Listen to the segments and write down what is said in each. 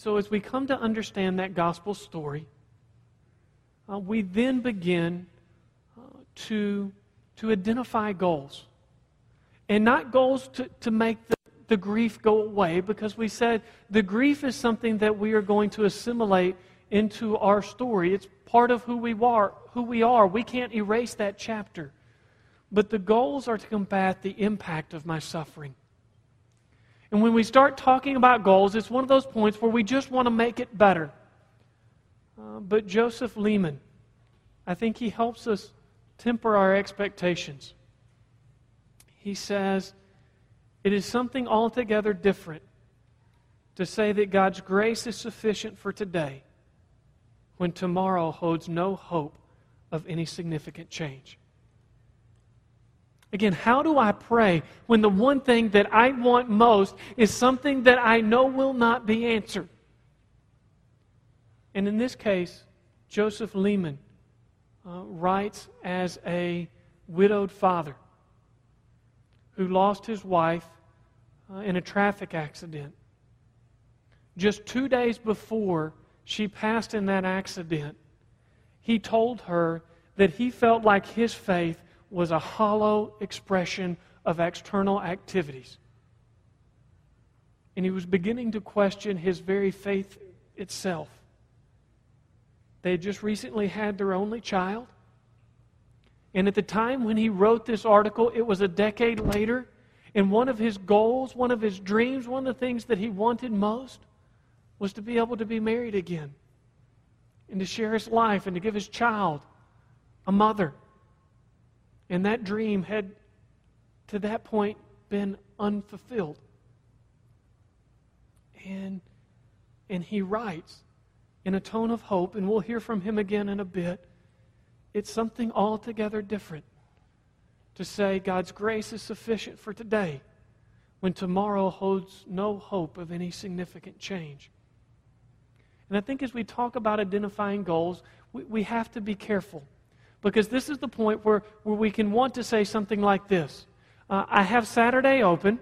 And so, as we come to understand that gospel story, uh, we then begin uh, to, to identify goals. And not goals to, to make the, the grief go away, because we said the grief is something that we are going to assimilate into our story. It's part of who we are. Who we are. We can't erase that chapter. But the goals are to combat the impact of my suffering. And when we start talking about goals, it's one of those points where we just want to make it better. Uh, but Joseph Lehman, I think he helps us temper our expectations. He says, It is something altogether different to say that God's grace is sufficient for today when tomorrow holds no hope of any significant change. Again, how do I pray when the one thing that I want most is something that I know will not be answered? And in this case, Joseph Lehman uh, writes as a widowed father who lost his wife uh, in a traffic accident. Just two days before she passed in that accident, he told her that he felt like his faith was a hollow expression of external activities. And he was beginning to question his very faith itself. They had just recently had their only child. And at the time when he wrote this article, it was a decade later. And one of his goals, one of his dreams, one of the things that he wanted most was to be able to be married again and to share his life and to give his child a mother. And that dream had, to that point, been unfulfilled. And, and he writes in a tone of hope, and we'll hear from him again in a bit. It's something altogether different to say God's grace is sufficient for today when tomorrow holds no hope of any significant change. And I think as we talk about identifying goals, we, we have to be careful because this is the point where, where we can want to say something like this uh, I have Saturday open.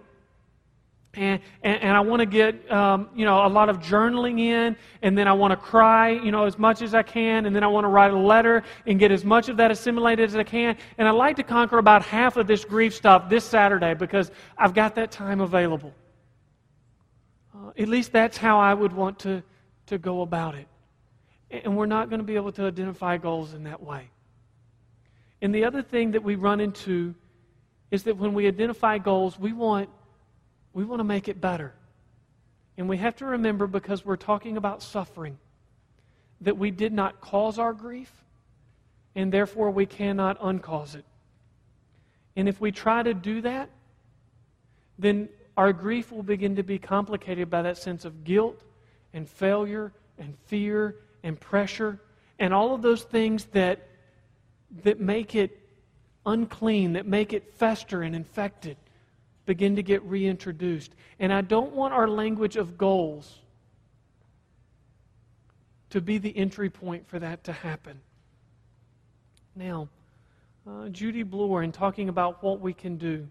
And, and, and I want to get, um, you know, a lot of journaling in, and then I want to cry, you know, as much as I can, and then I want to write a letter and get as much of that assimilated as I can. And I'd like to conquer about half of this grief stuff this Saturday because I've got that time available. Uh, at least that's how I would want to, to go about it. And we're not going to be able to identify goals in that way. And the other thing that we run into is that when we identify goals, we want, we want to make it better. And we have to remember, because we're talking about suffering, that we did not cause our grief, and therefore we cannot uncause it. And if we try to do that, then our grief will begin to be complicated by that sense of guilt and failure and fear and pressure and all of those things that that make it unclean, that make it fester and infected, begin to get reintroduced. And I don't want our language of goals to be the entry point for that to happen. Now, uh, Judy Bloor, in talking about what we can do,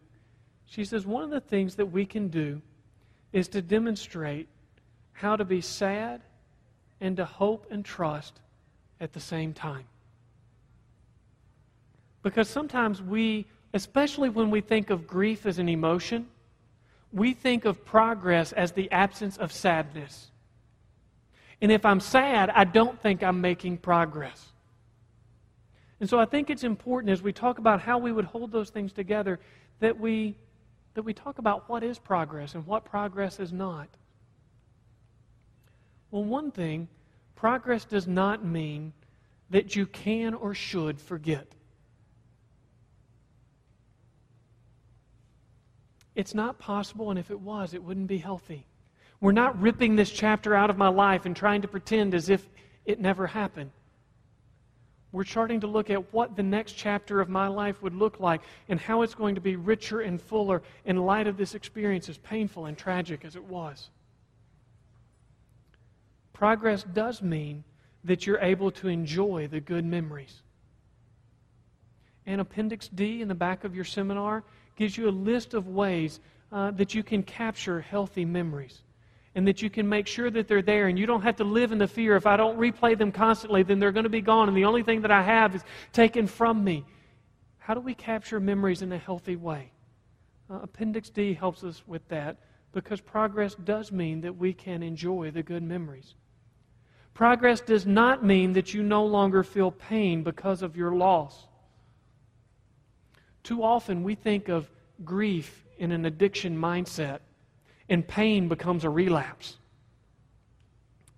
she says one of the things that we can do is to demonstrate how to be sad and to hope and trust at the same time. Because sometimes we, especially when we think of grief as an emotion, we think of progress as the absence of sadness. And if I'm sad, I don't think I'm making progress. And so I think it's important as we talk about how we would hold those things together that we, that we talk about what is progress and what progress is not. Well, one thing, progress does not mean that you can or should forget. It's not possible, and if it was, it wouldn't be healthy. We're not ripping this chapter out of my life and trying to pretend as if it never happened. We're starting to look at what the next chapter of my life would look like and how it's going to be richer and fuller in light of this experience, as painful and tragic as it was. Progress does mean that you're able to enjoy the good memories. And Appendix D in the back of your seminar gives you a list of ways uh, that you can capture healthy memories and that you can make sure that they're there and you don't have to live in the fear if I don't replay them constantly, then they're going to be gone and the only thing that I have is taken from me. How do we capture memories in a healthy way? Uh, Appendix D helps us with that because progress does mean that we can enjoy the good memories. Progress does not mean that you no longer feel pain because of your loss. Too often we think of grief in an addiction mindset and pain becomes a relapse.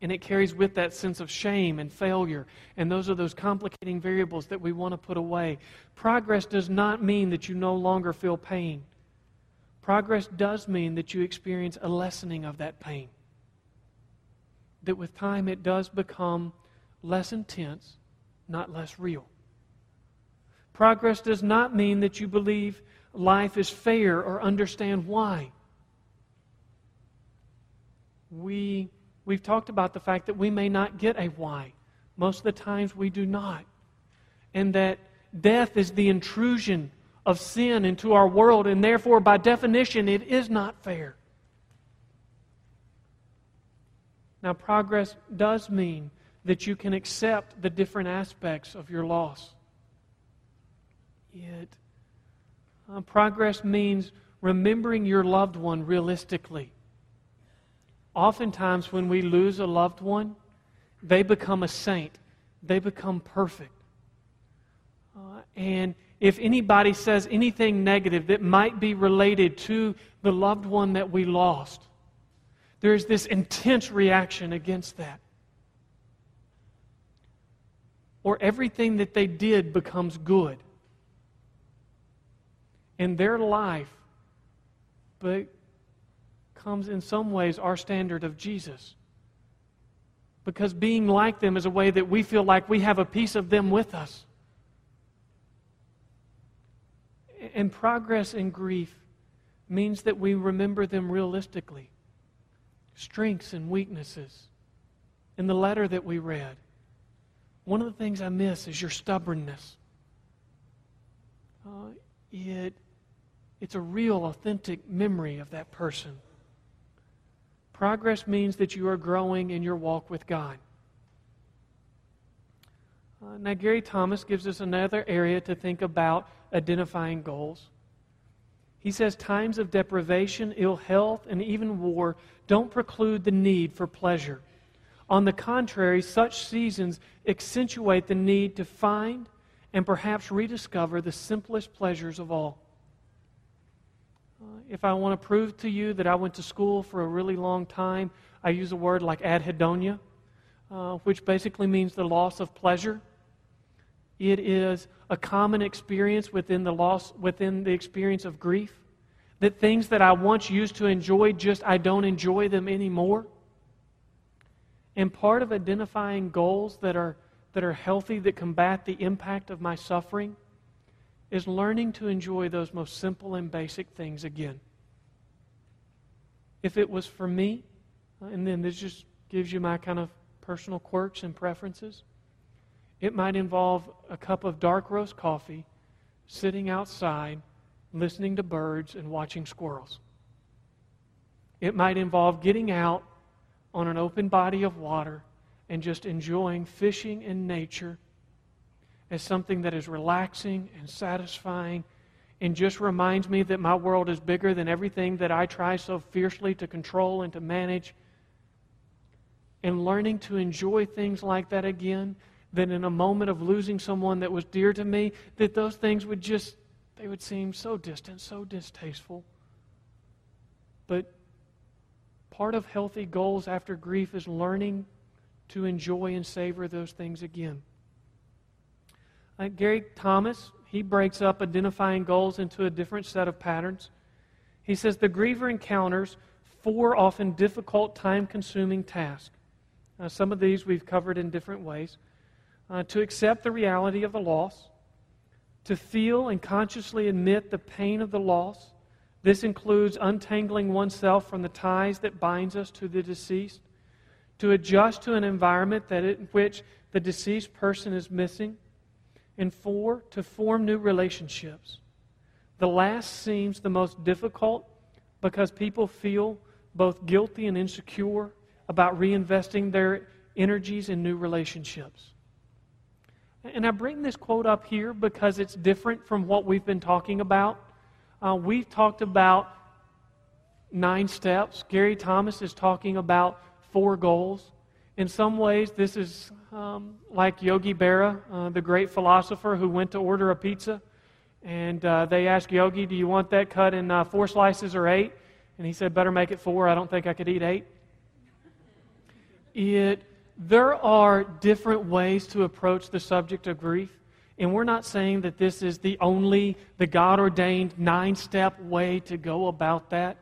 And it carries with that sense of shame and failure. And those are those complicating variables that we want to put away. Progress does not mean that you no longer feel pain. Progress does mean that you experience a lessening of that pain. That with time it does become less intense, not less real. Progress does not mean that you believe life is fair or understand why we, we've talked about the fact that we may not get a why. Most of the times we do not. And that death is the intrusion of sin into our world, and therefore, by definition, it is not fair. Now, progress does mean that you can accept the different aspects of your loss. It, uh, progress means remembering your loved one realistically oftentimes when we lose a loved one, they become a saint, they become perfect. Uh, and if anybody says anything negative that might be related to the loved one that we lost, there's this intense reaction against that. Or everything that they did becomes good in their life, but becomes, in some ways, our standard of Jesus. Because being like them is a way that we feel like we have a piece of them with us. And progress in grief means that we remember them realistically strengths and weaknesses. In the letter that we read, one of the things I miss is your stubbornness. Uh, it, it's a real, authentic memory of that person. Progress means that you are growing in your walk with God. Uh, now, Gary Thomas gives us another area to think about identifying goals. He says times of deprivation, ill health, and even war don't preclude the need for pleasure. On the contrary, such seasons accentuate the need to find and perhaps rediscover the simplest pleasures of all. Uh, if I want to prove to you that I went to school for a really long time, I use a word like anhedonia, uh, which basically means the loss of pleasure. It is a common experience within the loss, within the experience of grief. That things that I once used to enjoy, just I don't enjoy them anymore. And part of identifying goals that are, that are healthy, that combat the impact of my suffering, is learning to enjoy those most simple and basic things again. If it was for me, and then this just gives you my kind of personal quirks and preferences, it might involve a cup of dark roast coffee, sitting outside, listening to birds, and watching squirrels. It might involve getting out on an open body of water and just enjoying fishing in nature as something that is relaxing and satisfying and just reminds me that my world is bigger than everything that I try so fiercely to control and to manage. And learning to enjoy things like that again, that in a moment of losing someone that was dear to me, that those things would just, they would seem so distant, so distasteful. But part of healthy goals after grief is learning to enjoy and savor those things again. Gary Thomas, he breaks up identifying goals into a different set of patterns. He says the griever encounters four often difficult, time consuming tasks. Uh, some of these we've covered in different ways. Uh, to accept the reality of the loss, to feel and consciously admit the pain of the loss. This includes untangling oneself from the ties that binds us to the deceased, to adjust to an environment that in which the deceased person is missing, and four, to form new relationships. The last seems the most difficult because people feel both guilty and insecure about reinvesting their energies in new relationships. And I bring this quote up here because it's different from what we've been talking about. Uh, we've talked about nine steps. Gary Thomas is talking about four goals. In some ways, this is um, like Yogi Berra, uh, the great philosopher who went to order a pizza. And uh, they asked Yogi, Do you want that cut in uh, four slices or eight? And he said, Better make it four. I don't think I could eat eight. It, there are different ways to approach the subject of grief. And we're not saying that this is the only, the God ordained nine step way to go about that.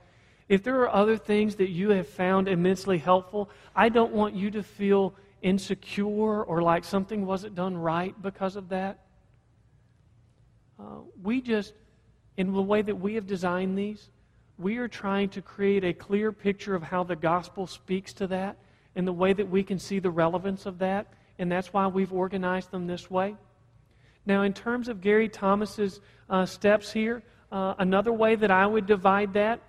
If there are other things that you have found immensely helpful, I don't want you to feel insecure or like something wasn't done right because of that. Uh, we just, in the way that we have designed these, we are trying to create a clear picture of how the gospel speaks to that and the way that we can see the relevance of that. And that's why we've organized them this way. Now, in terms of Gary Thomas's uh, steps here, uh, another way that I would divide that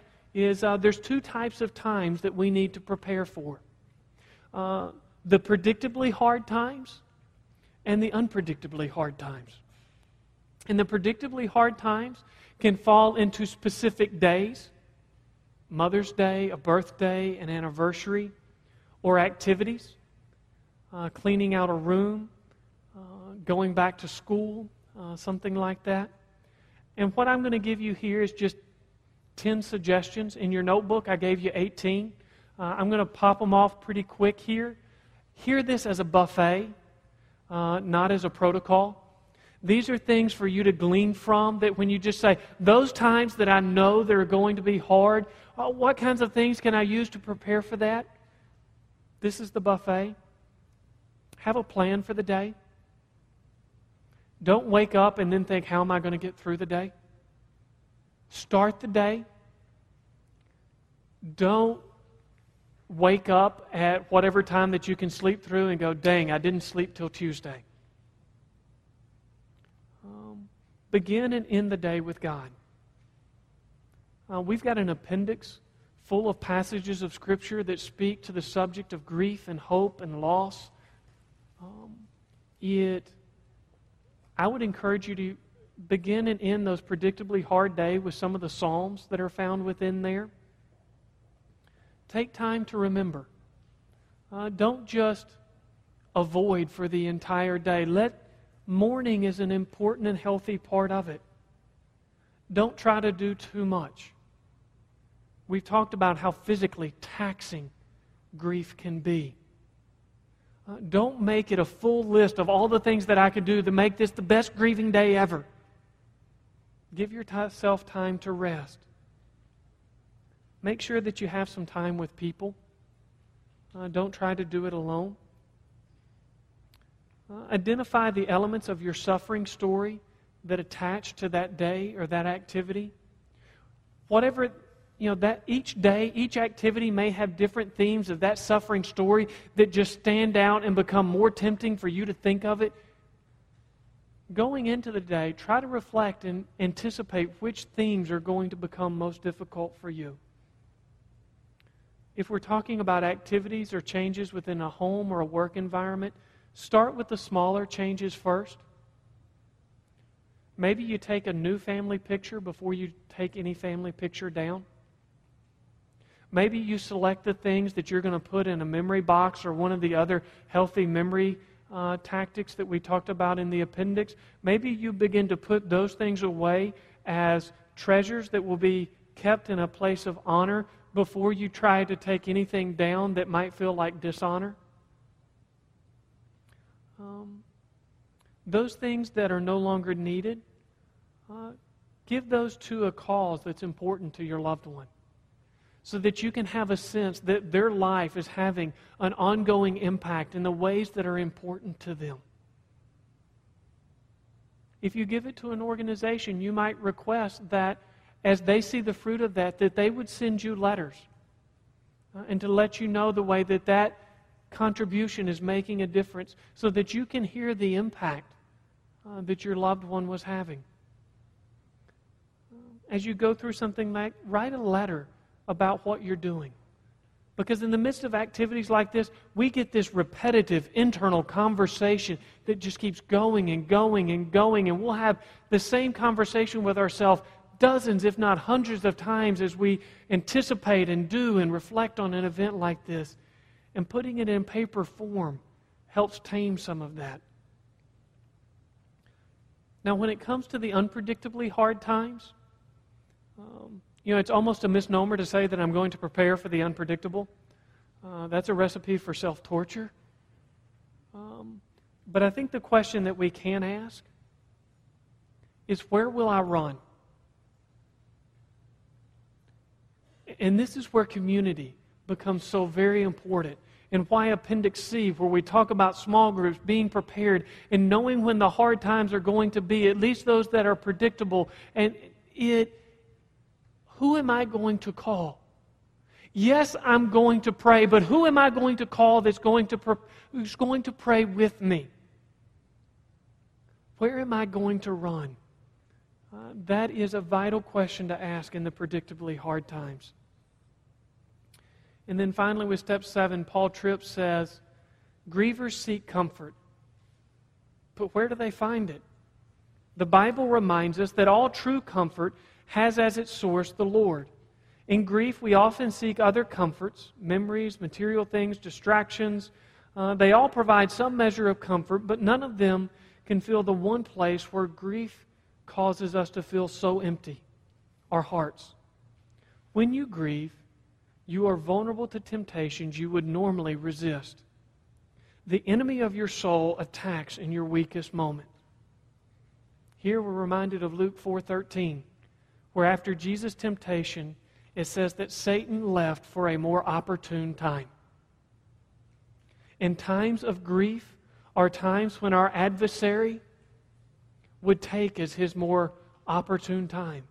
is uh, there's two types of times that we need to prepare for uh, the predictably hard times and the unpredictably hard times. And the predictably hard times can fall into specific days Mother's Day, a birthday, an anniversary, or activities, uh, cleaning out a room, uh, going back to school, uh, something like that. And what I'm going to give you here is just 10 suggestions. In your notebook, I gave you 18. Uh, I'm going to pop them off pretty quick here. Hear this as a buffet, uh, not as a protocol. These are things for you to glean from that when you just say, those times that I know that are going to be hard, uh, what kinds of things can I use to prepare for that? This is the buffet. Have a plan for the day. Don't wake up and then think, how am I going to get through the day? Start the day. Don't wake up at whatever time that you can sleep through and go, dang, I didn't sleep till Tuesday. Um, begin and end the day with God. Uh, we've got an appendix full of passages of Scripture that speak to the subject of grief and hope and loss. Um, it, I would encourage you to begin and end those predictably hard days with some of the Psalms that are found within there. Take time to remember. Uh, don't just avoid for the entire day. Let mourning is an important and healthy part of it. Don't try to do too much. We've talked about how physically taxing grief can be. Uh, don't make it a full list of all the things that I could do to make this the best grieving day ever. Give yourself time to rest. Make sure that you have some time with people. Uh, don't try to do it alone. Uh, identify the elements of your suffering story that attach to that day or that activity. Whatever you know that each day each activity may have different themes of that suffering story that just stand out and become more tempting for you to think of it going into the day try to reflect and anticipate which themes are going to become most difficult for you. If we're talking about activities or changes within a home or a work environment start with the smaller changes first. Maybe you take a new family picture before you take any family picture down. Maybe you select the things that you're going to put in a memory box or one of the other healthy memory uh, tactics that we talked about in the appendix. Maybe you begin to put those things away as treasures that will be kept in a place of honor before you try to take anything down that might feel like dishonor. Um, those things that are no longer needed, uh, give those to a cause that's important to your loved one so that you can have a sense that their life is having an ongoing impact in the ways that are important to them. If you give it to an organization, you might request that as they see the fruit of that, that they would send you letters uh, and to let you know the way that that contribution is making a difference so that you can hear the impact uh, that your loved one was having. As you go through something like, write a letter about what you're doing. Because in the midst of activities like this, we get this repetitive internal conversation that just keeps going and going and going. And we'll have the same conversation with ourselves dozens, if not hundreds of times as we anticipate and do and reflect on an event like this. And putting it in paper form helps tame some of that. Now, when it comes to the unpredictably hard times, um, you know, it's almost a misnomer to say that I'm going to prepare for the unpredictable. Uh, that's a recipe for self torture. Um, but I think the question that we can ask is where will I run? And this is where community becomes so very important. And why Appendix C, where we talk about small groups, being prepared, and knowing when the hard times are going to be, at least those that are predictable. And it, who am I going to call? Yes, I'm going to pray, but who am I going to call that's going to, who's going to pray with me? Where am I going to run? Uh, that is a vital question to ask in the predictably hard times. And then finally, with step seven, Paul Tripp says, Grievers seek comfort. But where do they find it? The Bible reminds us that all true comfort has as its source the Lord. In grief, we often seek other comforts, memories, material things, distractions. Uh, they all provide some measure of comfort, but none of them can fill the one place where grief causes us to feel so empty our hearts. When you grieve, you are vulnerable to temptations you would normally resist. The enemy of your soul attacks in your weakest moment. Here we're reminded of Luke 4:13, where after Jesus' temptation, it says that Satan left for a more opportune time. And times of grief are times when our adversary would take as his more opportune time.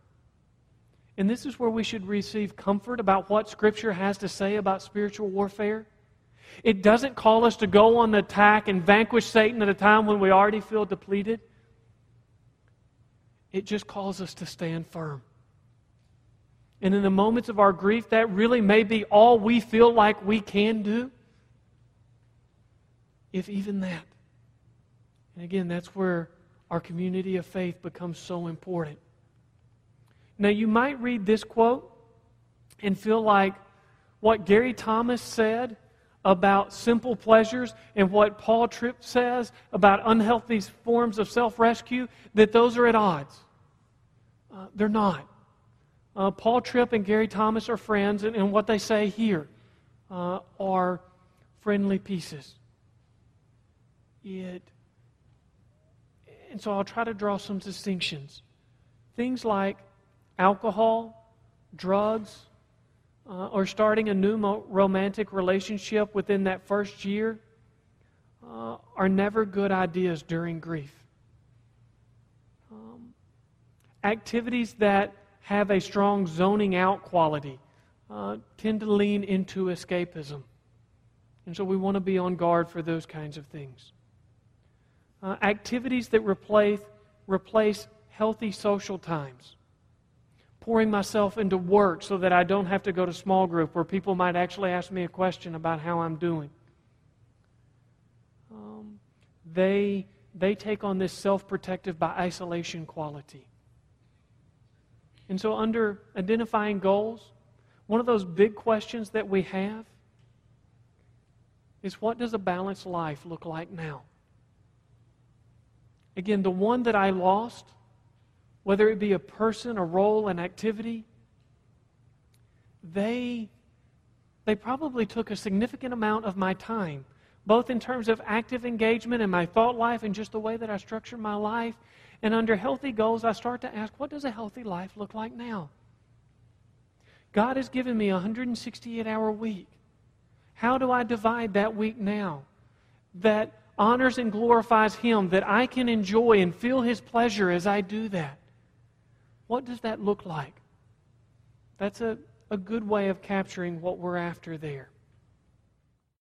And this is where we should receive comfort about what Scripture has to say about spiritual warfare. It doesn't call us to go on the attack and vanquish Satan at a time when we already feel depleted. It just calls us to stand firm. And in the moments of our grief, that really may be all we feel like we can do. If even that. And again, that's where our community of faith becomes so important. Now, you might read this quote and feel like what Gary Thomas said about simple pleasures and what Paul Tripp says about unhealthy forms of self rescue, that those are at odds. Uh, they're not. Uh, Paul Tripp and Gary Thomas are friends, and, and what they say here uh, are friendly pieces. It, and so I'll try to draw some distinctions. Things like alcohol, drugs, uh, or starting a new mo- romantic relationship within that first year uh, are never good ideas during grief. Um, activities that have a strong zoning out quality uh, tend to lean into escapism. And so we want to be on guard for those kinds of things. Uh, activities that replace, replace healthy social times pouring myself into work so that I don't have to go to small group where people might actually ask me a question about how I'm doing. Um, they, they take on this self protective by isolation quality. And so, under identifying goals, one of those big questions that we have is what does a balanced life look like now? Again, the one that I lost whether it be a person, a role, an activity, they, they probably took a significant amount of my time, both in terms of active engagement in my thought life and just the way that I structure my life. And under healthy goals, I start to ask, what does a healthy life look like now? God has given me a 168 hour week. How do I divide that week now that honors and glorifies Him, that I can enjoy and feel His pleasure as I do that? What does that look like? That's a, a good way of capturing what we're after there.